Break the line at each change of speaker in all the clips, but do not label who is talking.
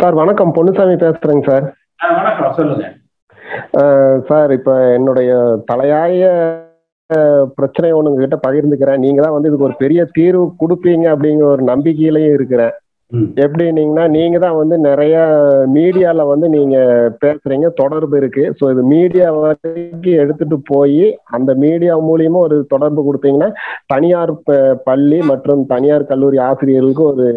Sir வணக்கம். பொன்னுசாமி பேசுறேங்க sir.
வணக்கம். சொல்லுங்க.
சார் இப்போ என்னுடைய தலையாய பிரச்சனை ஒன்று உங்ககிட்ட பகிர்ந்துக்கிறேன். நீங்க தான் வந்து இதுக்கு ஒரு பெரிய தீர்வு கொடுப்பீங்க அப்படிங்கிற ஒரு நம்பிக்கையிலையும் இருக்கிறேன். எப்படின்னீங்கன்னா நீங்க தான் வந்து நிறைய மீடியால வந்து நீங்க பேசுறீங்க. தொடர்பு இருக்கு. ஸோ இது மீடியா வரைக்கும் எடுத்துட்டு போய் அந்த மீடியா மூலியமா ஒரு தொடர்பு கொடுத்தீங்கன்னா தனியார் பள்ளி மற்றும் தனியார் கல்லூரி ஆசிரியர்களுக்கு ஒரு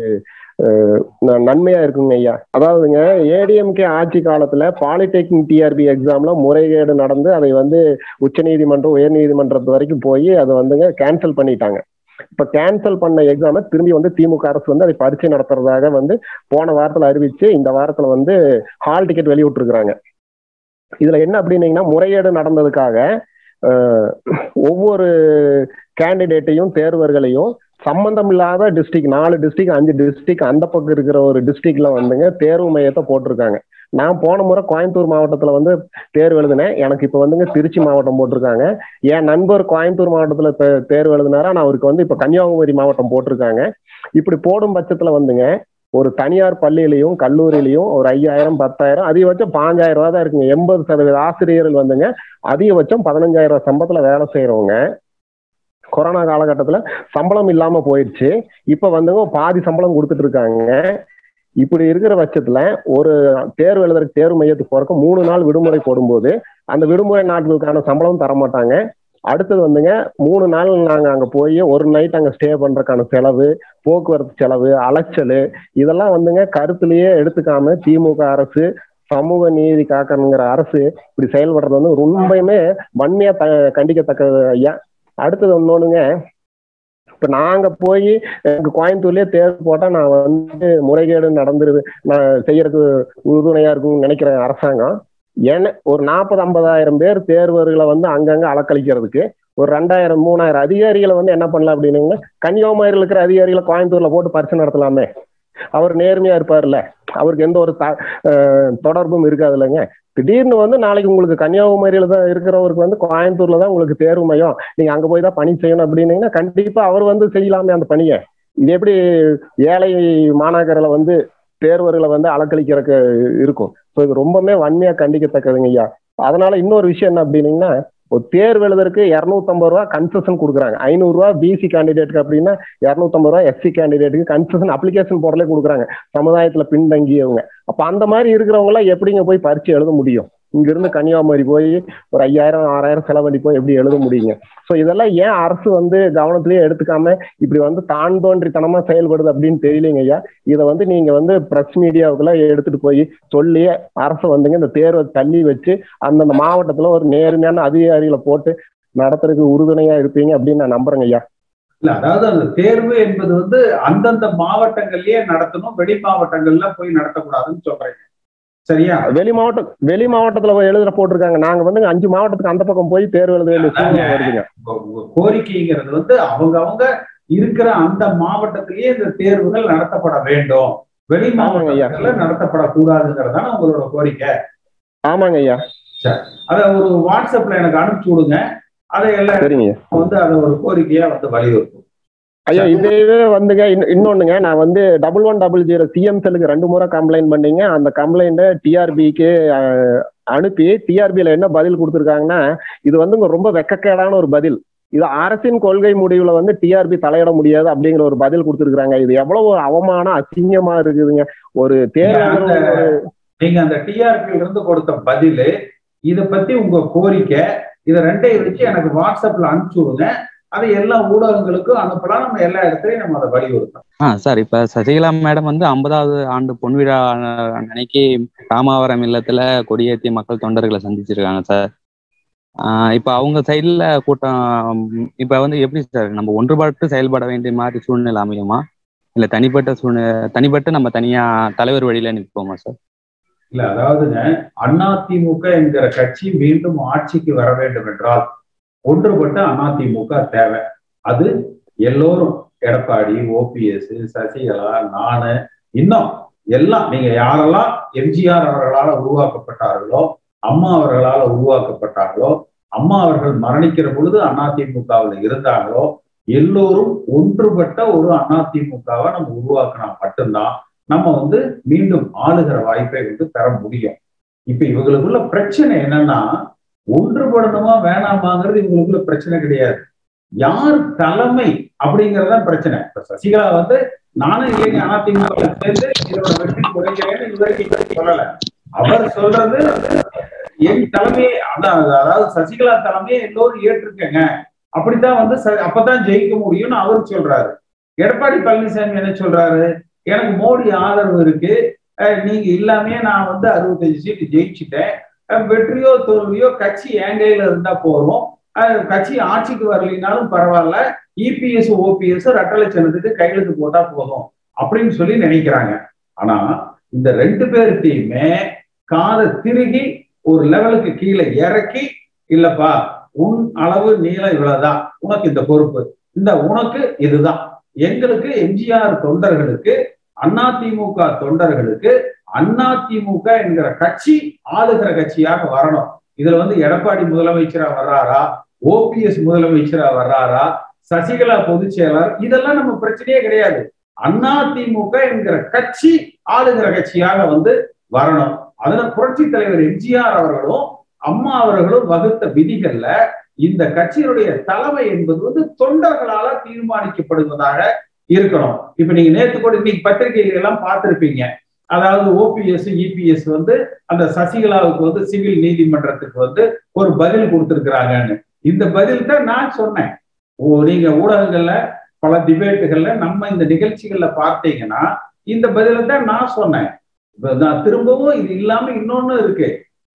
நன்மையா இருக்குங்க ஐயா. அதாவதுங்க ஏடிஎம்கே ஆட்சி காலத்துல பாலிடெக்னிக் டிஆர்பி எக்ஸாம்ல முறைகேடு நடந்து அதை வந்து உச்சநீதிமன்றம் உயர்நீதிமன்றத்து வரைக்கும் போய் அதை வந்துங்க கேன்சல் பண்ணிட்டாங்க. இப்ப கேன்சல் பண்ண எக்ஸாமை திரும்பி வந்து திமுக அரசு வந்து அதை பரீட்சை நடத்துறதாக வந்து போன வாரத்துல அறிவிச்சு இந்த வாரத்துல வந்து ஹால் டிக்கெட் வெளியிட்டிருக்கிறாங்க. இதுல என்ன அப்படின்னீங்கன்னா முறைகேடு நடந்ததுக்காக ஒவ்வொரு கேண்டிடேட்டையும் தேர்வர்களையும் சம்பந்தம் இல்லாத டிஸ்ட்ரிக்ட் நாலு டிஸ்ட்ரிக்ட் அஞ்சு டிஸ்ட்ரிக்ட் அந்த பக்கம் இருக்கிற ஒரு டிஸ்ட்ரிக்ட்ல வந்துங்க தேர்வு மையத்தை போட்டிருக்காங்க. நான் போன முறை கோயம்புத்தூர் மாவட்டத்துல வந்து தேர்வு எழுதினேன். எனக்கு இப்ப வந்துங்க திருச்சி மாவட்டம் போட்டிருக்காங்க. என் நண்பர் கோயம்புத்தூர் மாவட்டத்துல தேர்வு எழுதினாரா? நான் அவருக்கு வந்து இப்ப கன்னியாகுமரி மாவட்டம் போட்டிருக்காங்க. இப்படி போடும் பட்சத்துல வந்துங்க ஒரு தனியார் பள்ளியிலையும் கல்லூரியிலையும் ஒரு ஐயாயிரம் பத்தாயிரம் அதிகபட்சம் பாஞ்சாயிரம் ரூபா தான் இருக்குங்க. எண்பது சதவீத ஆசிரியர்கள் வந்துங்க அதிகபட்சம் பதினஞ்சாயிரம் ரூபாய் சம்பளத்துல வேலை செய்யறவங்க கொரோனா காலகட்டத்துல சம்பளம் இல்லாம போயிடுச்சு. இப்ப வந்துங்க பாதி சம்பளம் கொடுத்துட்டு இருக்காங்க. இப்படி இருக்கிற பட்சத்துல ஒரு தேர்வு எழுதுறதுக்கு தேர்வு மையத்துக்கு போறக்கு மூணு நாள் விடுமுறை போடும்போது அந்த விடுமுறை நாட்களுக்கான சம்பளம் தர மாட்டாங்க அடுத்தது வந்துங்க மூணு நாள் நாங்க அங்க போய் ஒரு நைட் அங்க ஸ்டே பண்றதுக்கான செலவு போக்குவரத்து செலவு அலைச்சல் இதெல்லாம் வந்துங்க கருத்துலயே எடுத்துக்காம திமுக அரசு சமூக நீதி காக்கணுங்கிற அரசு இப்படி செயல்படுறது வந்து ரொம்பவுமே வன்மையா த கண்டிக்கத்தக்கது ஐயா. அடுத்தது ஒன்னொண்ணுங்க இப்ப நாங்க போய் எனக்கு கோயம்புத்தூர்லயே தேர்வு போட்டா நான் வந்து முறைகேடு நடந்துருது. நான் செய்யறதுக்கு உறுதுணையா இருக்கும்னு நினைக்கிறேன் அரசாங்கம். ஏன்னா ஒரு நாற்பது ஐம்பதாயிரம் பேர் தேர்வர்களை வந்து அங்கங்க அலக்கழிக்கிறதுக்கு ஒரு ரெண்டாயிரம் மூணாயிரம் அதிகாரிகளை வந்து என்ன பண்ணலாம் அப்படின்னீங்கன்னா கன்னியாகுமரியில் இருக்கிற அதிகாரிகளை கோயம்புத்தூர்ல போட்டு பரிசு நடத்தலாமே. அவர் நேர்மையா இருப்பார்ல அவருக்கு எந்த ஒரு த- தொடர்பும் இருக்காது இல்லைங்க திடீர்னு வந்து நாளைக்கு உங்களுக்கு கன்னியாகுமரியில தான் இருக்கிறவருக்கு வந்து கோயம்புத்தூர்ல தான் உங்களுக்கு தேர்வு மையம். நீங்க அங்க போய் தான் பணி செய்யணும் அப்படின்னீங்கன்னா கண்டிப்பா அவர் வந்து செய்யலாமே அந்த பணியை. இது எப்படி ஏழை மாணாக்கர்களை வந்து தேர்வர்களை வந்து அலக்களிக்கிறக்கு இருக்கும். ஸோ இது ரொம்பவுமே வன்மையா கண்டிக்கத்தக்கதுங்க ஐயா. அதனால இன்னொரு விஷயம் என்ன அப்படின்னீங்கன்னா ஒரு தேர்வு எழுதுறதுக்கு இரநூத்தம்பது ரூபா கன்செஷன் கொடுக்குறாங்க. ஐநூறுரூவா பிசி கேண்டிடேட்டுக்கு அப்படின்னா இரநூத்தம்பது ரூபா எஸ்சி கேண்டிடேட்டுக்கு கன்செஷன் அப்ளிகேஷன் போடலே கொடுக்குறாங்க. சமுதாயத்துல பின்தங்கியவங்க. அப்ப அந்த மாதிரி இருக்கிறவங்க எல்லாம் எப்படிங்க போய் பரீட்சை எழுத முடியும்? இங்க இருந்து கன்னியாகுமரி போய் ஒரு ஐயாயிரம் ஆறாயிரம் செலவழி போய் எப்படி எழுத முடியுங்க? ஸோ இதெல்லாம் ஏன் அரசு வந்து கவனத்திலேயே எடுத்துக்காம இப்படி வந்து தான் தோன்றித்தனமா செயல்படுது அப்படின்னு தெரியலைங்க ஐயா? இதை வந்து நீங்க வந்து பிரஸ் மீடியாவுக்குலாம் எடுத்துட்டு போய் சொல்லி அரசு வந்துங்க இந்த தேர்வை தள்ளி வச்சு அந்தந்த மாவட்டத்துல ஒரு நேர்மையான அதிகாரிகளை போட்டு நடத்துறதுக்கு உறுதுணையா இருப்பீங்க அப்படின்னு நான் நம்புறேங்க ஐயா.
இல்ல அதாவது அந்த தேர்வு என்பது வந்து அந்தந்த மாவட்டங்கள்லயே நடத்தணும் வெளி மாவட்டங்கள்ல போய் நடத்தக்கூடாதுன்னு சொல்றீங்க. சரியா?
வெளி மாவட்டம் வெளி மாவட்டத்துல போய் எழுதுற போட்டிருக்காங்க. நாங்க வந்து அஞ்சு மாவட்டத்துக்கு அந்த பக்கம் போய் தேர்வு எழுத வேண்டிய வருதுங்க.
கோரிக்கைங்கிறது வந்து அவங்க அவங்க இருக்கிற அந்த மாவட்டத்திலேயே இந்த தேர்வுகள் நடத்தப்பட வேண்டும். வெளி. மாவட்டங்கள்ல நடத்தப்படக்கூடாதுங்கிறதான உங்களோட கோரிக்கை.
ஆமாங்க ஐயா.
அதை ஒரு வாட்ஸ்அப்ல எனக்கு அனுப்பிச்சு விடுங்க. அதை எல்லாம் வந்து அதை ஒரு கோரிக்கையா வந்து வலியுறுத்தும்
ஐயா இதுவே வந்துங்க. இன்னொ- இன்னொன்னுங்க. நான் வந்து double one double zero CM செல்லுக்கு ரெண்டு முறை கம்ப்ளைண்ட் பண்ணீங்க. அந்த கம்ப்ளைண்ட்டை டிஆர்பிக்கு அனுப்பி டிஆர்பியில் என்ன பதில் கொடுத்துருக்காங்கன்னா இது வந்துங்க ரொம்ப வெக்கக்கேடான ஒரு பதில். இது அரசின் கொள்கை முடிவுல வந்து டிஆர்பி தலையிட முடியாது அப்படிங்கிற ஒரு பதில் கொடுத்துருக்காங்க இது எவ்வளவு ஒரு அவமானம் அசிங்கமா இருக்குதுங்க. ஒரு தேர்தல்
நீங்க அந்த டிஆர்பில இருந்து கொடுத்த பதிலு இத பத்தி உங்க கோரிக்கை இத ரெண்டையும் வச்சு எனக்கு வாட்ஸ்அப்ல அனுப்பிச்சு விடுங்க. அதை எல்லா ஊடகங்களுக்கும் அனுப்பலாம். நம்ம எல்லா இடத்துலயும் நம்ம அதை வலியுறுத்தோம்
ஆ சார் இப்ப சசிகலா மேடம் வந்து ஐம்பதாவது ஆண்டு பொன்விழா அன்னைக்கு ராமாவரம் இல்லத்துல கொடியேற்றி மக்கள் தொண்டர்களை சந்திச்சிருக்காங்க சார். இப்ப அவங்க சைடுல கூட்டம் இப்ப வந்து எப்படி சார் நம்ம ஒன்றுபட்டு செயல்பட வேண்டிய மாதிரி சூழ்நிலை அமையுமா? இல்ல தனிப்பட்ட சூழ்நிலை தனிப்பட்டு நம்ம தனியா தலைவர் வழியில நிற்போமா சார்?
இல்ல அதாவதுங்க அதிமுக என்கிற கட்சி மீண்டும் ஆட்சிக்கு வர வேண்டும் என்றால் ஒன்றுபட்ட அதிமுக தேவை. அது எல்லோரும் எடப்பாடி ஓபிஎஸ் சசிகலா நானு இன்னும் எல்லாம் நீங்க யாரெல்லாம் எம்ஜிஆர் அவர்களால உருவாக்கப்பட்டார்களோ அம்மா அவர்களால உருவாக்கப்பட்டார்களோ அம்மா அவர்கள் மரணிக்கிற பொழுது அதிமுகவில் இருந்தாங்களோ எல்லோரும் ஒன்றுபட்ட ஒரு அதிமுகவை நம்ம உருவாக்கினா மட்டும்தான் நம்ம வந்து மீண்டும் ஆளுகிற வாய்ப்பை வந்து பெற முடியும். இப்ப இவங்களுக்குள்ள பிரச்சனை என்னன்னா ஒன்றுபடணுமா வேணாமாங்கிறது இவங்களுக்குள்ள பிரச்சனை கிடையாது. யார் தலைமை அப்படிங்கறதுதான் பிரச்சனை. இப்ப சசிகலா வந்து நானும் இல்லைங்க அதிமுக சேர்ந்து இதோட வெற்றி குறைக்கிறேன்னு இதுவரைக்கும் சொல்லல. அவர் சொல்றது என் தலைமையை அதான் அதாவது சசிகலா தலைமையை எல்லோரும் ஏற்றிருக்கேங்க அப்படித்தான் வந்து அப்பதான் ஜெயிக்க முடியும்னு அவரு சொல்றாரு. எடப்பாடி பழனிசாமி என்ன சொல்றாரு? எனக்கு மோடி ஆதரவு இருக்கு. நீங்க இல்லாமே நான் வந்து அறுபத்தஞ்சு சீட்டு ஜெயிச்சுட்டேன். வெற்றியோ தோல்வியோ கட்சி ஏங்கையில இருந்தா போறோம் கட்சி ஆட்சிக்கு வரலினாலும் பரவாயில்ல. இபிஎஸ் ஓபிஎஸ் ரெட்டலை சின்னத்துக்கு கையெழுத்து போட்டா போதும் அப்படின்னு சொல்லி நினைக்கிறாங்க. ஆனா இந்த ரெண்டு பேர்த்தையுமே காதை திருகி ஒரு லெவலுக்கு கீழே இறக்கி இல்லப்பா உன் அளவு நீளம் இவ்வளவுதான். உனக்கு இந்த பொறுப்பு. இந்த உனக்கு இதுதான். எங்களுக்கு எம்ஜிஆர் தொண்டர்களுக்கு அதிமுக தொண்டர்களுக்கு அதிமுக என்கிற கட்சி ஆளுகிற கட்சியாக வரணும். இதுல வந்து எடப்பாடி முதலமைச்சரா வர்றாரா? ஓபிஎஸ் முதலமைச்சரா வர்றாரா? சசிகலா பொதுச் இதெல்லாம் நம்ம பிரச்சனையே கிடையாது. அதிமுக என்கிற கட்சி ஆளுகிற கட்சியாக வந்து வரணும். அதுல புரட்சி தலைவர் எம்ஜிஆர் அவர்களும் அம்மா அவர்களும் வகுத்த விதிகள்ல இந்த கட்சியினுடைய தலைமை என்பது வந்து தொண்டர்களால தீர்மானிக்கப்படுவதாக இருக்கணும். இப்ப நீங்க நேத்து கூட இன்னைக்கு பத்திரிகைகள் எல்லாம் பார்த்திருப்பீங்க. அதாவது ஓபிஎஸ் இபிஎஸ் வந்து அந்த சசிகலாவுக்கு வந்து சிவில் நீதிமன்றத்துக்கு வந்து ஒரு பதில் கொடுத்துருக்குறாங்கன்னு. இந்த பதில் தான் நான் சொன்னேன். ஓ நீங்க ஊடகங்கள்ல பல டிபேட்டுகள்ல நம்ம இந்த நிகழ்ச்சிகள்ல பார்த்தீங்கன்னா இந்த பதில தான் நான் சொன்னேன். நான் திரும்பவும் இது இல்லாம இன்னொன்னு இருக்கு.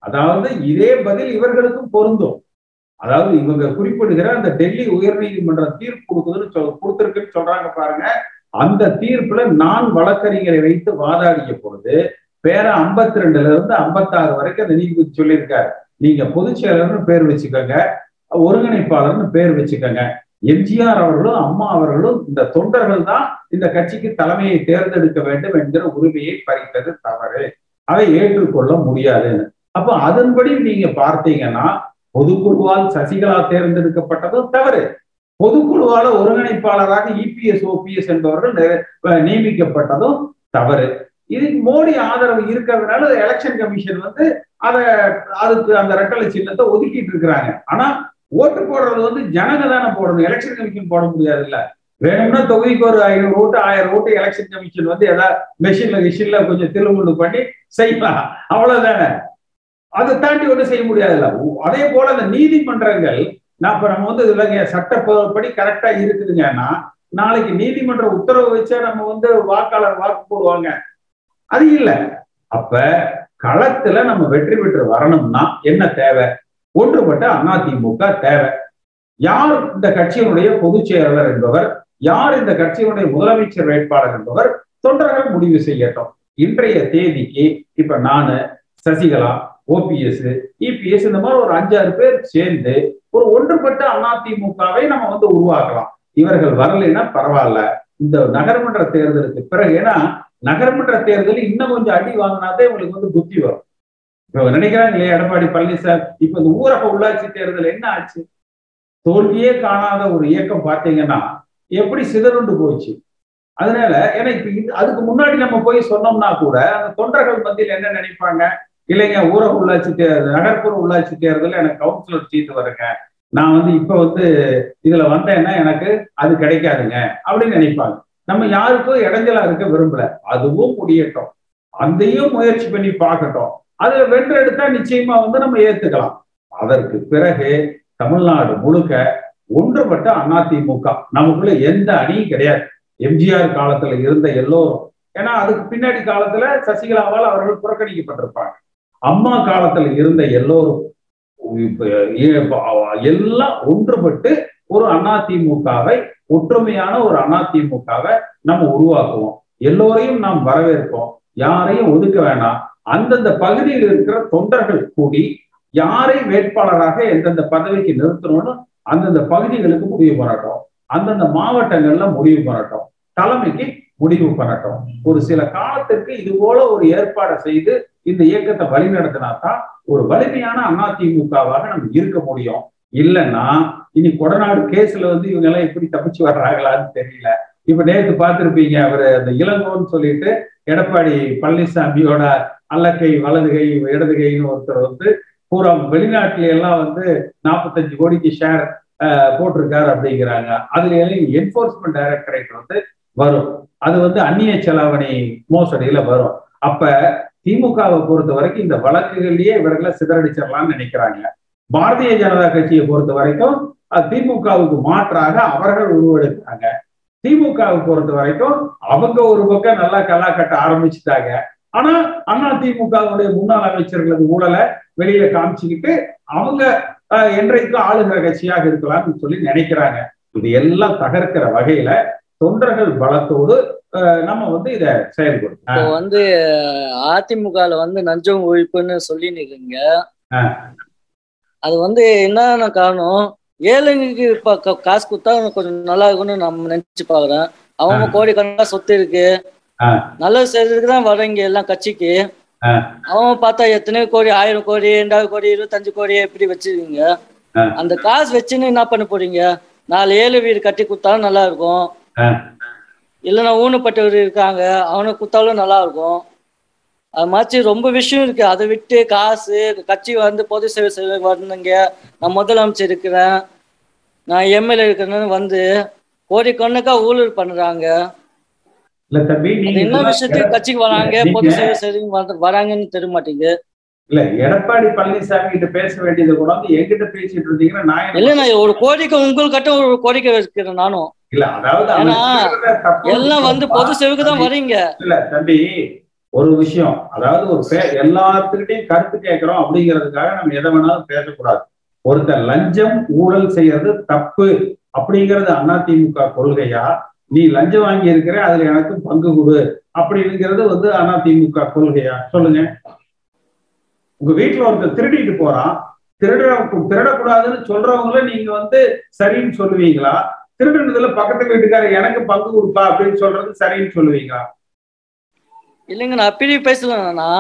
அதாவது இதே பதில் இவர்களுக்கும் பொருந்தும். அதாவது இவங்க குறிப்பிடுகிற அந்த டெல்லி உயர்நீதிமன்றம் தீர்ப்பு கொடுக்குதுன்னு சொல் கொடுத்துருக்குன்னு சொல்றாங்க பாருங்க. அந்த தீர்ப்புல நான் வழக்கறிஞரை வைத்து வாதாடிய பொழுது பேர ஐம்பத்தி ரெண்டுல இருந்து ஐம்பத்தாறு வரைக்கும் அந்த நீதிபதி சொல்லியிருக்காரு. நீங்க பொதுச் செயலர்னு பேர் வச்சுக்கோங்க ஒருங்கிணைப்பாளர்னு பேர் வச்சுக்கோங்க. எம்ஜிஆர் அவர்களும் அம்மா அவர்களும் இந்த தொண்டர்கள் தான் இந்த கட்சிக்கு தலைமையை தேர்ந்தெடுக்க வேண்டும் என்கிற உரிமையை பறித்தது தவறு. அதை ஏற்றுக்கொள்ள முடியாதுன்னு. அப்ப அதன்படி நீங்க பார்த்தீங்கன்னா பொதுக்குழுவால் சசிகலா தேர்ந்தெடுக்கப்பட்டதும் தவறு. பொதுக்குழுவால ஒருங்கிணைப்பாளராக இபிஎஸ் ஓபிஎஸ் என்பவர்கள் நியமிக்கப்பட்டதும் தவறு. இதுக்கு மோடி ஆதரவு இருக்கிறதுனால எலெக்ஷன் கமிஷன் வந்து அதை அதுக்கு அந்த ரெட்டலை சின்னத்தை ஒதுக்கிட்டு இருக்கிறாங்க. ஆனா ஓட்டு போடுறது வந்து ஜனங்க தானே போடணும். எலெக்ஷன் கமிஷன் போட முடியாது இல்ல வேணும்னா தொகுதிக்கு ஒரு ஐநூறு ஓட்டு ஆயிரம் ஓட்டு எலெக்ஷன் கமிஷன் வந்து ஏதாவது மெஷின்ல மிஷின்ல கொஞ்சம் திருமுண்டு பண்ணி செய்யலாம். அவ்வளவுதானே. அதை தாண்டி ஒன்றும் செய்ய முடியாதுல்ல. அதே போல அந்த நீதிமன்றங்கள் நான் இப்ப நம்ம வந்து இதுல சட்டப்படி கரெக்டா இருக்குதுங்கன்னா நாளைக்கு நீதிமன்ற உத்தரவு வச்சா நம்ம வந்து வாக்காளர் வாக்கு போடுவாங்க. அது இல்லை. அப்ப களத்துல நம்ம வெற்றி பெற்று வரணும்னா என்ன தேவை? ஒன்றுபட்ட அதிமுக தேவை. யார் இந்த கட்சியினுடைய பொதுச் செயலாளர் என்பவர் யார் இந்த கட்சியினுடைய முதலமைச்சர் வேட்பாளர் என்பவர் தொண்டர்கள் முடிவு செய்யட்டும். இன்றைய தேதிக்கு இப்ப நானு சசிகலா ஓபிஎஸ் இபிஎஸ் இந்த மாதிரி ஒரு அஞ்சாறு பேர் சேர்ந்து ஒரு ஒன்றுபட்ட அதிமுகவை நம்ம வந்து உருவாக்கலாம். இவர்கள் வரலைன்னா பரவாயில்ல. இந்த நகர்மன்ற தேர்தலுக்கு பிறகு ஏன்னா நகர்மன்ற தேர்தல் இன்னும் கொஞ்சம் அடி வாங்கினாதே உங்களுக்கு வந்து புத்தி வரும். இப்ப நினைக்கிறாங்க இல்லையா எடப்பாடி பழனிசாமி இப்ப இந்த ஊரக உள்ளாட்சி தேர்தல் என்ன ஆச்சு? தோல்வியே காணாத ஒரு இயக்கம் பார்த்தீங்கன்னா எப்படி சிதறுண்டு போச்சு? அதனால ஏன்னா இப்ப அதுக்கு முன்னாடி நம்ம போய் சொன்னோம்னா கூட அந்த தொண்டர்கள் மத்தியில் என்ன நினைப்பாங்க? இல்லைங்க ஊரக உள்ளாட்சி தேர்தல் நகர்ப்புற உள்ளாட்சி தேர்தல் எனக்கு கவுன்சிலர் சீட்டு வருங்க. நான் வந்து இப்ப வந்து இதுல வந்தேன்னா எனக்கு அது கிடைக்காதுங்க அப்படின்னு நினைப்பாங்க. நம்ம யாருக்கும் இடைஞ்சலா இருக்க விரும்பல. அதுவும் முடியட்டும் அதையும் முயற்சி பண்ணி பார்க்கட்டும். அதுல வென்றெடுத்தா நிச்சயமா வந்து நம்ம ஏத்துக்கலாம். அதற்கு பிறகு தமிழ்நாடு முழுக்க ஒன்றுபட்ட அதிமுக. நமக்குள்ள எந்த அணியும் கிடையாது. எம்ஜிஆர் காலத்துல இருந்த எல்லோரும். ஏன்னா அதுக்கு பின்னாடி காலத்துல சசிகலாவால் அவர்கள் புறக்கணிக்கப்பட்டிருப்பாங்க. அம்மா காலத்துல இருந்த எல்லோரும் எல்லாம் ஒன்றுபட்டு ஒரு அதிமுகவை ஒற்றுமையான ஒரு அதிமுகவை நம்ம உருவாக்குவோம். எல்லோரையும் நாம் வரவேற்போம். யாரையும் ஒதுக்க வேண்டாம் அந்தந்த பகுதியில் இருக்கிற தொண்டர்கள் கூடி யாரை வேட்பாளராக எந்தெந்த பதவிக்கு நிறுத்தணும்னு அந்தந்த பகுதிகளுக்கு முடிவு பண்ணட்டும். அந்தந்த மாவட்டங்கள்ல முடிவு பண்ணட்டும். தலைமைக்கு முடிவு பண்ணட்டும். ஒரு சில காலத்திற்கு இது போல ஒரு ஏற்பாடை செய்து இந்த இயக்கத்தை வழிநடத்தினா தான் ஒரு வலிமையான அதிமுகவாக நம்ம இருக்க முடியும். இல்லைன்னா இனி கொடநாடு கேஸ்ல வந்து இவங்க எல்லாம் எப்படி தப்பிச்சு வர்றாங்களான்னு தெரியல. இப்ப நேற்று பார்த்திருப்பீங்க அவரு அந்த இளங்கோன்னு சொல்லிட்டு எடப்பாடி பழனிசாமியோட அல்லக்கை வலதுகை இடதுகைன்னு ஒருத்தர் வந்து பூரா வெளிநாட்டுல எல்லாம் வந்து நாற்பத்தஞ்சு கோடிக்கு ஷேர் போட்டிருக்காரு அப்படிங்கிறாங்க. அதுல எல்லாம் என்போர்ஸ்மெண்ட் டைரக்டரேட் வந்து வரும். அது வந்து அந்நிய செலாவணி மோசடியில வரும். அப்ப திமுகவை பொறுத்த வரைக்கும் இந்த வழக்குகள்லயே இவர்களை சிதறடிச்சிடலாம்னு நினைக்கிறாங்க. பாரதிய ஜனதா கட்சியை பொறுத்த வரைக்கும் திமுகவுக்கு மாற்றாக அவர்கள் உருவெடுக்கிறாங்க திமுகவை பொறுத்த வரைக்கும் அவங்க ஒரு பக்கம் நல்லா கல்லா கட்ட ஆரம்பிச்சுட்டாங்க. ஆனா அண்ணா திமுகவுடைய முன்னாள் அமைச்சர்களது ஊழலை வெளியில காமிச்சுக்கிட்டு அவங்க என்றைக்கும் ஆளுகிற கட்சியாக இருக்கலாம்னு சொல்லி நினைக்கிறாங்க. இது எல்லாம் தகர்க்கிற வகையில தொண்டர்கள் பலத்தோடு நம்ம வந்து இத செயல்படுத்தோம்
இப்போ வந்து அதிமுகல வந்து நஞ்சம் ஒழிப்புன்னு சொல்லி நிற்கிறீங்க அது வந்து என்னென்ன காரணம்? ஏழைங்களுக்கு இப்ப காசு கொடுத்தா கொஞ்சம் நல்லா இருக்கும்னு நம்ம நினைச்சு பாக்குறேன். அவங்க கோடி கணக்கா சொத்து இருக்கு. நல்லது செய்யறதுக்கு தான் வர்றீங்க எல்லாம் கட்சிக்கு. அவன் பார்த்தா எத்தனையோ கோடி ஆயிரம் கோடி ரெண்டாயிரம் கோடி இருபத்தஞ்சு கோடி எப்படி வச்சிருக்கீங்க. அந்த காசு வச்சுன்னு என்ன பண்ண போறீங்க? நாலு ஏழு வீடு கட்டி கொடுத்தாலும் நல்லா இருக்கும். இல்லைன்னா ஊனப்பட்டவர் இருக்காங்க. அவனுக்கு கொடுத்தாலும் நல்லா இருக்கும் அது மாதிரி ரொம்ப விஷயம் இருக்கு. அதை விட்டு காசு கட்சி வந்து பொது சேவை செய்ய வந்தீங்க நான் முதலமைச்சர் இருக்கிறேன். நான் எம்எல்ஏ இருக்கிறேன்னு வந்து கோடிக்கணக்கா ஊழல் பண்றாங்க. என்ன விஷயத்துக்கு கட்சிக்கு வராங்க? பொது சேவை செய்ய வராங்கன்னு தெரிய மாட்டேங்குது.
இல்ல எடப்பாடி பழனிசாமி கிட்ட பேச வேண்டியது கூட வந்து என்கிட்ட பேசிட்டு இருந்தீங்கன்னா நான்
இல்ல நான் ஒரு கோரிக்கை உங்கள்கிட்ட ஒரு கோரிக்கை வைக்கிறேன் நானும்.
இல்ல அதாவது
எல்லாம் வந்து பொது சேவைக்கு தான் வரீங்க
இல்ல தம்பி ஒரு விஷயம். அதாவது ஒரு பே எல்லாத்துக்கிட்டையும் கருத்து கேட்கிறோம் அப்படிங்கிறதுக்காக நம்ம எதை வேணாலும் பேசக்கூடாது. ஒருத்தர் லஞ்சம் ஊழல் செய்யறது தப்பு அப்படிங்கிறது அதிமுக கொள்கையா? நீ லஞ்சம் வாங்கி இருக்கிற அதுல எனக்கு பங்கு கொடு அப்படிங்கிறது வந்து அதிமுக கொள்கையா? சொல்லுங்க. உங்க வீட்டுல ஒருத்தர் திருடிட்டு போறான். திருட திருடக்கூடாதுன்னு சொல்றவங்கள நீங்க வந்து சரின்னு சொல்லுவீங்களா? திருடுனதுல பக்கத்து வீட்டுக்காரர் எனக்கு பங்கு கொடுப்பா அப்படின்னு சொல்றது சரின்னு சொல்லுவீங்களா?
இல்லைங்க நான் அப்படி பேசலண்ணா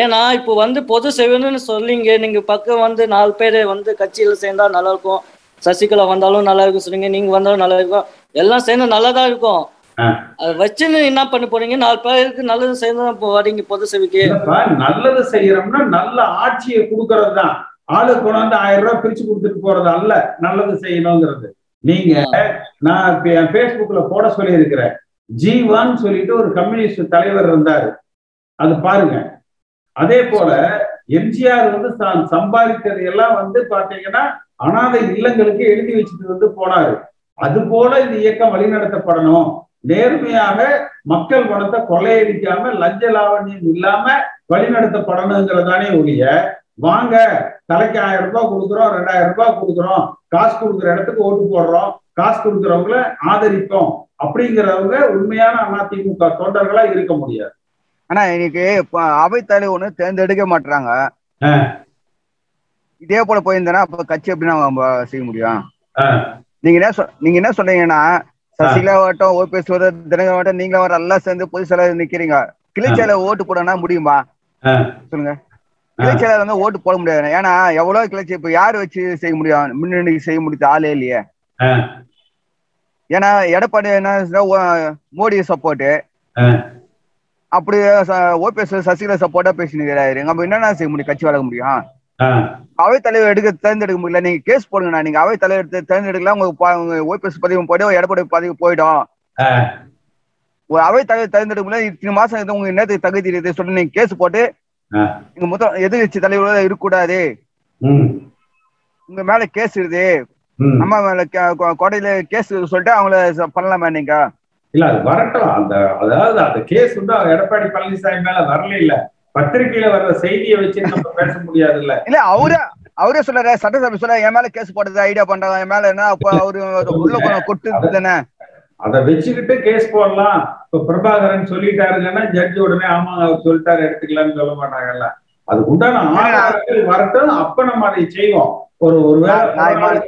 ஏன்னா இப்போ வந்து பொது சேவைன்னு சொல்லிங்க. நீங்க பக்கம் வந்து நாலு பேர் வந்து கட்சியில சேர்ந்தா நல்லா இருக்கும். சசிகலா வந்தாலும் நல்லா இருக்கும். சொன்னீங்க நீங்க வந்தாலும் நல்லா இருக்கும். எல்லாம் சேர்ந்து நல்லா தான் இருக்கும். அதை வச்சுன்னு என்ன பண்ண போறீங்க? நாலு பேருக்கு நல்லது சேர்ந்து வரீங்க பொது சேவைக்கு.
நல்லது செய்யறோம்னா நல்ல ஆட்சியை கொடுக்கறது தான் ஆளு கொண்டாந்து ஆயிரம் ரூபாய் பிரிச்சு கொடுத்துட்டு போறது அல்ல நல்லது செய்யணுங்கிறது. நீங்க நான் பேஸ்புக்ல போட சொல்லி இருக்கிறேன் ஜீவான்னு சொல்லிட்டு ஒரு கம்யூனிஸ்ட் தலைவர் இருந்தாரு. அது பாருங்க. அதே போல எம்ஜிஆர் வந்து தான் சம்பாதித்தது எல்லாம் வந்து பாத்தீங்கன்னா அனாதை இல்லங்களுக்கு எழுதி வச்சுட்டு வந்து போனாரு. அது போல இந்த இயக்கம் வழிநடத்தப்படணும். நேர்மையாக மக்கள் பணத்தை கொள்ளையடிக்காம லஞ்ச லாவண்யம் இல்லாம வழிநடத்தப்படணுங்கிறதானே ஒழிய வாங்க தலைக்கு ஆயிரம் ரூபாய் கொடுக்குறோம் ரெண்டாயிரம் ரூபாய் கொடுக்குறோம் காசு கொடுக்குற இடத்துக்கு ஓட்டு போடுறோம் காசு கொடுக்குறவங்கள ஆதரிப்போம் அப்படிங்கிறவங்க உண்மையான அதிமுக தொண்டர்களா இருக்க முடியாது.
ஆனா இன்னைக்கு அவைத்தலைவர் ஒண்ணு தேர்ந்தெடுக்க மாட்டாங்க இதே போல போயிருந்தேன்னா அப்ப கட்சி எப்படி நம்ம செய்ய முடியும்? நீங்க என்ன நீங்க என்ன சொல்றீங்கன்னா சசிகலா வட்டம் ஓபிஎஸ் வர தினகரன் வட்டம் நீங்களா வர எல்லாம் சேர்ந்து பொது செயலாளர் நிக்கிறீங்க. கிளைச்சேல ஓட்டு போடனா முடியுமா? சொல்லுங்க. கிளைச்சேலர் வந்து ஓட்டு போட முடியாது. ஏன்னா எவ்வளவு கிளைச்சி இப்ப யாரு வச்சு செய்ய முடியும்? முன்னணி செய்ய முடியாது ஆளே இல்லையே. ஏன்னா எடப்பாடி என்ன மோடி சப்போர்ட் அப்படி ஓபிஎஸ் சசிகலா சப்போர்ட்டா பேசினுக்கிறாரு நம்ம என்னென்ன செய்ய முடியும்? கட்சி வளர்க்க முடியும்? அவை தலைவர் எடுக்க தேர்ந்தெடுக்க முடியல. நீங்க கேஸ் போடுங்கண்ணா. நீங்க அவை தலைவர் தேர்ந்தெடுக்கலாம். உங்க ஓபிஎஸ் பதிவு போயிடும். எடப்பாடி பதிவு போயிடும். ஒரு அவை தலைவர் தேர்ந்தெடுக்க முடியல. இத்தனை மாசம் உங்க என்னத்துக்கு தகுதி இருக்குது. சொல்லி நீங்க கேஸ் போட்டு இங்க மொத்தம் எதிர்கட்சி தலைவர் இருக்கக்கூடாது. உங்க மேல கேஸ் இருக்குது. அம்மா மேல கோட்டையில கேஸ் சொல்லிட்டு அவங்கள பண்ணலாமா நீங்க?
இல்ல அது வரட்டும். அந்த அதாவது அந்த கேஸ் வந்து எடப்பாடி பழனிசாமி மேல வரல இல்ல. பத்திரிகையில வர்ற செய்தியை வச்சு நம்ம பேச முடியாது இல்ல
இல்ல அவரே அவரே சொல்றாரு சட்டசபை சொல்ல என் மேல கேஸ் போடுறது ஐடியா பண்றாங்க என் மேல என்ன அப்ப அவரு உள்ள கொட்டு தானே?
அதை வச்சுக்கிட்டு கேஸ் போடலாம். இப்ப பிரபாகரன் சொல்லிட்டாருங்கன்னா ஜட்ஜி உடனே ஆமாங்க அவர் சொல்லிட்டாரு எடுத்துக்கலாம்னு சொல்ல மாட்டாங்கல்ல. அதுக்கு உண்டான ஆதாரங்கள் வரட்டும் அப்ப நம்ம அதை செய்வோம். ஒரு ஒருவேளை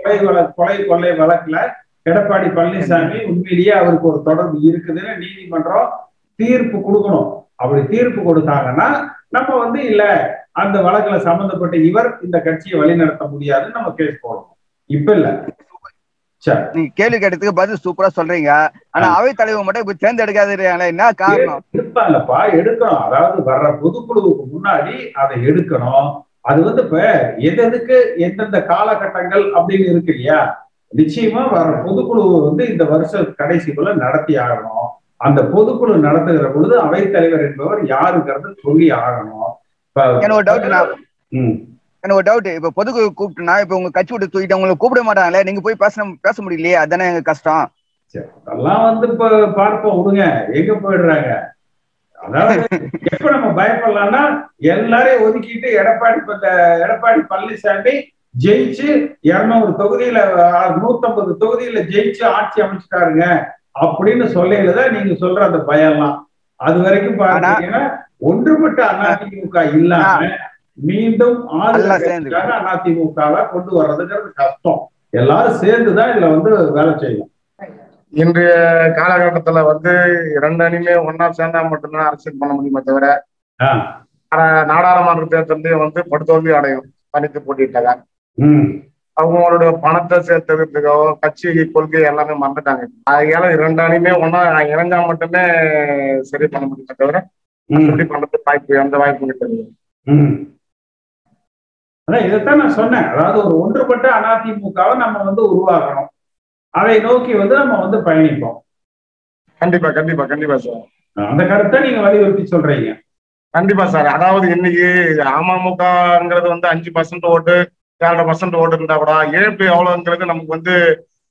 கொலை கொலை கொள்ளை வழக்குல எடப்பாடி பழனிசாமி உண்மையிலேயே அவருக்கு ஒரு தொடர்பு இருக்குதுன்னு நீதிமன்றம் தீர்ப்பு கொடுக்கணும். அப்படி தீர்ப்பு கொடுத்தாங்கன்னா நம்ம வந்து இல்ல அந்த வழக்குல சம்பந்தப்பட்ட இவர் இந்த கட்சியை வழிநடத்த முடியாதுன்னு நம்ம கேஸ் போடணும் இப்ப இல்ல.
நீங்க கேள்வி கேட்டதுக்கு பதில் சூப்பரா சொல்றீங்க. ஆனா அவை தலைவர் மட்டும் இப்ப தேர்ந்தெடுக்காதீங்களே என்ன காரணம்?
எடுப்பாங்கப்பா எடுக்கணும். அதாவது வர்ற பொதுக்குழுவுக்கு முன்னாடி அதை எடுக்கணும். அது வந்து இப்ப எது எதுக்கு எந்தெந்த காலகட்டங்கள் அப்படின்னு இருக்கு இல்லையா? நிச்சயமா வர பொதுக்குழு வந்து இந்த வருஷ கடைசிக்குள்ள நடத்தி ஆகணும். அந்த பொதுக்குழு நடத்துகிற பொழுது அவைத்தலைவர் என்பவர் யாருங்கிறத சொல்லி ஆகணும்.
எனக்கு ஒரு டவுட் எனக்கு ஒரு டவுட் இப்ப பொதுக்குழு கூப்பிட்டுனா இப்ப உங்க கட்சி விட்டு தூக்கிட்டு உங்களை கூப்பிட மாட்டாங்களே நீங்க போய் பேச பேச முடியலையே? அதானே எங்க கஷ்டம்.
அதெல்லாம் வந்து இப்ப பார்ப்போம். விடுங்க. எங்க போயிடுறாங்க? அதாவது எப்ப நம்ம பயப்படலாம்னா எல்லாரையும் ஒதுக்கிட்டு எடப்பாடி எடப்பாடி பழனிசாமி ஜெயிச்சு இருநூறு தொகுதியில நூத்தம்பது தொகுதியில ஜெயிச்சு ஆட்சி அமைச்சிட்டாருங்க. அப்படின்னு சொல்லையில தான் நீங்க சொல்ற அந்த பயம்லாம். அது வரைக்கும் பாத்தீங்கன்னா ஒன்றுபட்ட அதிமுக இல்லாம மீண்டும். ஆளுநர் அதிமுகவை கொண்டு வர்றதுங்கிறது கஷ்டம். எல்லாரும் சேர்ந்துதான் இதுல வந்து வேலை செய்யும்.
இன்றைய காலகட்டத்துல வந்து ரெண்டு அணியுமே ஒன்னா சேர்ந்தா மட்டும்தான் அரசியல் பண்ண முடியுமே தவிர நாடாளுமன்ற தேர்தலையும் வந்து படுதோல்வி அடையும். தனித்து போட்டிட்டாங்க
ம்,
அவங்களோட பணத்தை சேர்த்ததுக்கோ கட்சி கொள்கை எல்லாமே மறந்துட்டாங்க. அதனால இரண்டு அணியுமே ஒன்னா இணைஞ்சா மட்டுமே சரி பண்ண முடியுமே தவிர
ம்,
எப்படி பண்றதுக்கு வாய்ப்பு எந்த வாய்ப்பும் கிடையாது
ம். அதான் இதைத்தான் நான் சொன்னேன். அதாவது ஒரு ஒன்றுபட்ட அதிமுகவை நம்ம வந்து உருவாக்கணும். அதை நோக்கி வந்து நம்ம வந்து பயணிப்போம்.
கண்டிப்பா கண்டிப்பா கண்டிப்பா சார்.
அந்த கருத்தை நீங்க வலியுறுத்தி சொல்றீங்க.
கண்டிப்பா சார். அதாவது இன்னைக்கு அமமுகங்கிறது வந்து அஞ்சு பர்சன்ட் ஓட்டு ஏழரை பர்சன்ட் ஓட்டு இருந்தா கூட இழப்பு எவ்வளவுங்கிறது நமக்கு வந்து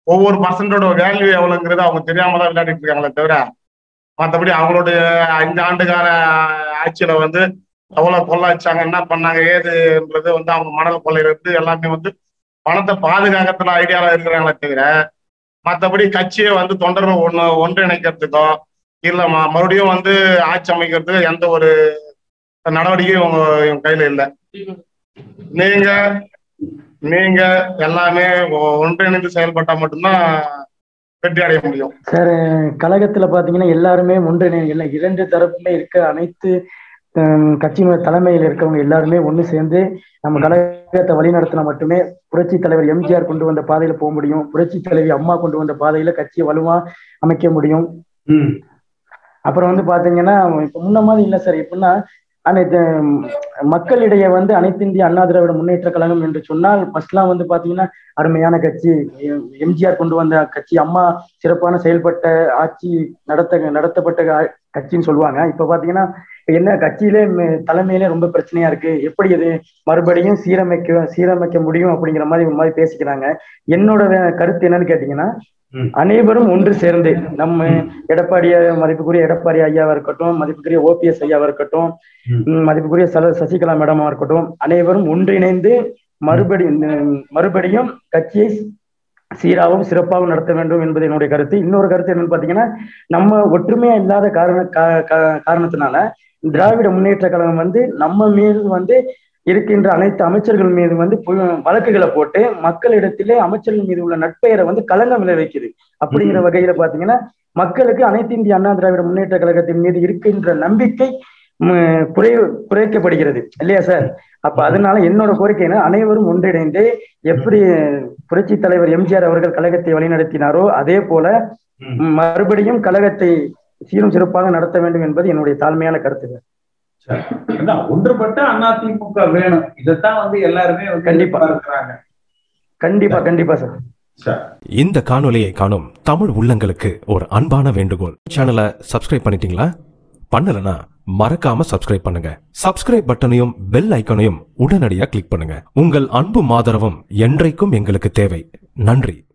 ஒவ்வொரு பர்சன்டோட வேல்யூ எவ்வளவுங்கிறது அவங்க தெரியாம தான் விளையாடிட்டு இருக்காங்களே தவிர மற்றபடி அவங்களுடைய ஐந்து ஆண்டுகார ஆட்சியில வந்து எவ்வளவு கொள்ளாச்சாங்க என்ன பண்ணாங்க ஏதுன்றது வந்து அவங்க மணல் கொள்ளையில இருந்து எல்லாமே வந்து பணத்தை பாதுகாக்கத்துல ஐடியால இருக்கிறாங்களே தவிர மற்றபடி கட்சியை வந்து தொண்டர்கள் ஒன்று ஒன்றிணைக்கிறதுக்கோ இல்ல மறுபடியும் வந்து ஆட்சி அமைக்கிறதுக்கு எந்த ஒரு நடவடிக்கையும் உங்க இவங்க கையில இல்லை. நீங்க நீங்க எல்லாமே ஒன்றிணைந்து செயல்பட்டா மட்டும்தான் வெற்றி அடைய முடியும்.
சார் கழகத்துல பாத்தீங்கன்னா எல்லாருமே ஒன்றிணை இல்லை இரண்டு தரப்புமே இருக்க அனைத்து கட்சியினுடைய தலைமையில் இருக்கவங்க எல்லாருமே ஒண்ணு சேர்ந்து நம்ம கழகத்தை வழிநடத்தினா மட்டுமே புரட்சி தலைவர் எம்ஜிஆர் கொண்டு வந்த பாதையில போக முடியும். புரட்சி தலைவி அம்மா கொண்டு வந்த பாதையில கட்சியை வலுவா அமைக்க முடியும்.
ம்,
அப்புறம் வந்து பாத்தீங்கன்னா இப்ப முன்ன மாதிரி இல்ல சார். எப்படின்னா அனைத்து மக்களிடையே வந்து அனைத்து இந்திய அண்ணா திராவிட முன்னேற்ற கழகம் என்று சொன்னால் ஃபர்ஸ்ட்லாம் வந்து பாத்தீங்கன்னா அருமையான கட்சி எம்ஜிஆர் கொண்டு வந்த கட்சி அம்மா சிறப்பான செயல்பட்ட ஆட்சி நடத்த நடத்தப்பட்ட கட்சின்னு சொல்லுவாங்க. இப்ப பாத்தீங்கன்னா என்ன கட்சியிலே தலைமையிலே ரொம்ப பிரச்சனையா இருக்கு. எப்படி அது மறுபடியும் சீரமைக்க சீரமைக்க முடியும் அப்படிங்கிற மாதிரி மாதிரி பேசிக்கிறாங்க. என்னோட கருத்து என்னன்னு கேட்டீங்கன்னா அனைவரும் ஒன்று சேர்ந்து நம்ம எடப்பாடி மதிப்புக்குரிய எடப்பாடி ஐயாவா இருக்கட்டும் மதிப்புக்குரிய ஓபிஎஸ் ஐயாவா இருக்கட்டும் மதிப்புக்குரிய சல சசிகலா மேடமா இருக்கட்டும் அனைவரும் ஒன்றிணைந்து மறுபடி ம், மறுபடியும் கட்சியை சீராகவும் சிறப்பாகவும் நடத்த வேண்டும் என்பது என்னுடைய கருத்து. இன்னொரு கருத்து என்னன்னு பாத்தீங்கன்னா நம்ம ஒற்றுமையா இல்லாத காரண காரணத்தினால திராவிட முன்னேற்ற கழகம் வந்து நம்ம மீது வந்து இருக்கின்ற அனைத்து அமைச்சர்கள் மீது வந்து வழக்குகளை போட்டு மக்களிடத்திலே அமைச்சர்கள் மீது உள்ள நட்பெயரை வந்து களங்கம் விளைவிக்குது அப்படிங்கிற வகையில பாத்தீங்கன்னா மக்களுக்கு அனைத்து இந்திய அண்ணா திராவிட முன்னேற்ற கழகத்தின் மீது இருக்கின்ற நம்பிக்கை குறை குறைக்கப்படுகிறது. இல்லையா சார் அப்ப அதனால என்னோட கோரிக்கைனா அனைவரும் ஒன்றிணைந்து எப்படி புரட்சி தலைவர் எம்ஜிஆர் அவர்கள் கழகத்தை வழிநடத்தினாரோ அதே போல மறுபடியும் கழகத்தை சீரும் சிறப்பாக நடத்த வேண்டும் என்பது என்னுடைய தாழ்மையான கருத்து
சரி. அதான் ஒன்றுபட்ட அதிமுக வேணும். இதைத்தான் வந்து எல்லாருமே வந்து
கண்டிப்பா.
இருக்கிறாங்க
கண்டிப்பா கண்டிப்பா சார்.
சரி.
இந்த காணொளியை காணும் தமிழ் உள்ளங்களுக்கு ஒரு அன்பான வேண்டுகோள். சேனலை சப்ஸ்கிரைப் பண்ணிட்டீங்களா? பண்ணலனா மறக்காம சப்ஸ்கிரைப் பண்ணுங்க. சப்ஸ்கிரைப் பட்டனையும் பெல் ஐக்கனையும் உடனடியாக கிளிக் பண்ணுங்க. உங்கள் அன்பும் ஆதரவும் என்றைக்கும் எங்களுக்கு தேவை. நன்றி.